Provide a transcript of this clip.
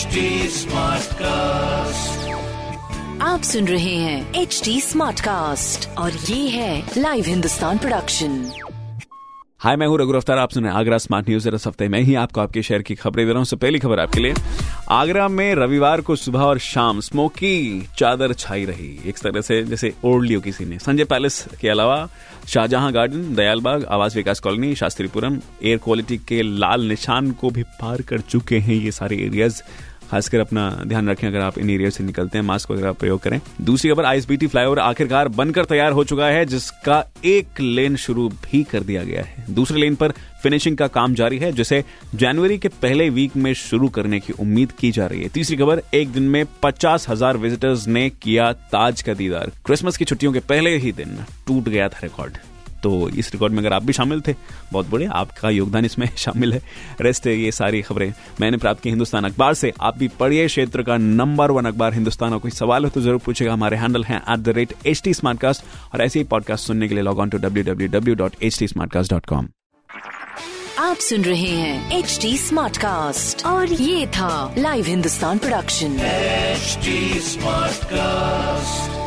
HD Smartcast. आप सुन रहे हैं एच डी स्मार्ट कास्ट और ये है लाइव हिंदुस्तान प्रोडक्शन हाय मैं हूँ रघु अफ्तार आप सुन रहे हैं आगरा स्मार्ट न्यूज़ इस हफ़्ते में ही आपको आपके शहर की खबरें दे रहा हूँ। सबसे पहली खबर आपके लिए। आगरा में रविवार को सुबह और शाम स्मोकी चादर छाई रही। एक तरह से जैसे ओढ़ लियो किसी ने संजय पैलेस के अलावा Shahjahan garden Dayalbagh Awas Vikas colony Shastripuram air quality के लाल निशान को भी पार कर चुके हैं ये सारे एरियाज़ खासकर अपना ध्यान रखें अगर आप इन एरिया से निकलते हैं मास्क वगैरह प्रयोग करें। दूसरी खबर आईएसबीटी फ्लाईओवर आखिरकार बनकर तैयार हो चुका है, जिसका एक लेन शुरू भी कर दिया गया है। दूसरे लेन पर फिनिशिंग का काम जारी है, जिसे जनवरी के पहले वीक में शुरू करने की उम्मीद की जा रही है। तीसरी खबर, एक दिन में पचास हज़ार विजिटर्स ने किया ताज का दीदार। क्रिसमस की छुट्टियों के पहले ही दिन टूट गया था रिकॉर्ड तो इस रिकॉर्ड में अगर आप भी शामिल थे बहुत बढ़िया आपका योगदान इसमें शामिल है। रेस्ट है ये सारी खबरें मैंने प्राप्त की हिंदुस्तान अखबार से। आप भी पढ़िए क्षेत्र का नंबर वन अखबार हिंदुस्तान और कोई सवाल हो तो ज़रूर पूछेगा हमारे हैंडल है at the rate H T और ऐसे ही पॉडकास्ट सुनने के लिए log on to W W W dot H T dot com आप सुन रहे हैं एच टी स्मार्ट कास्ट और ये था live Hindustan production HD Smartcast.